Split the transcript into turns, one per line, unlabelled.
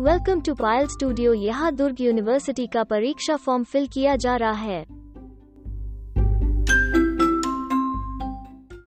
Welcome to Payal studio यहाँ दुर्ग university का परीक्षा फॉर्म फिल किया जा रहा है।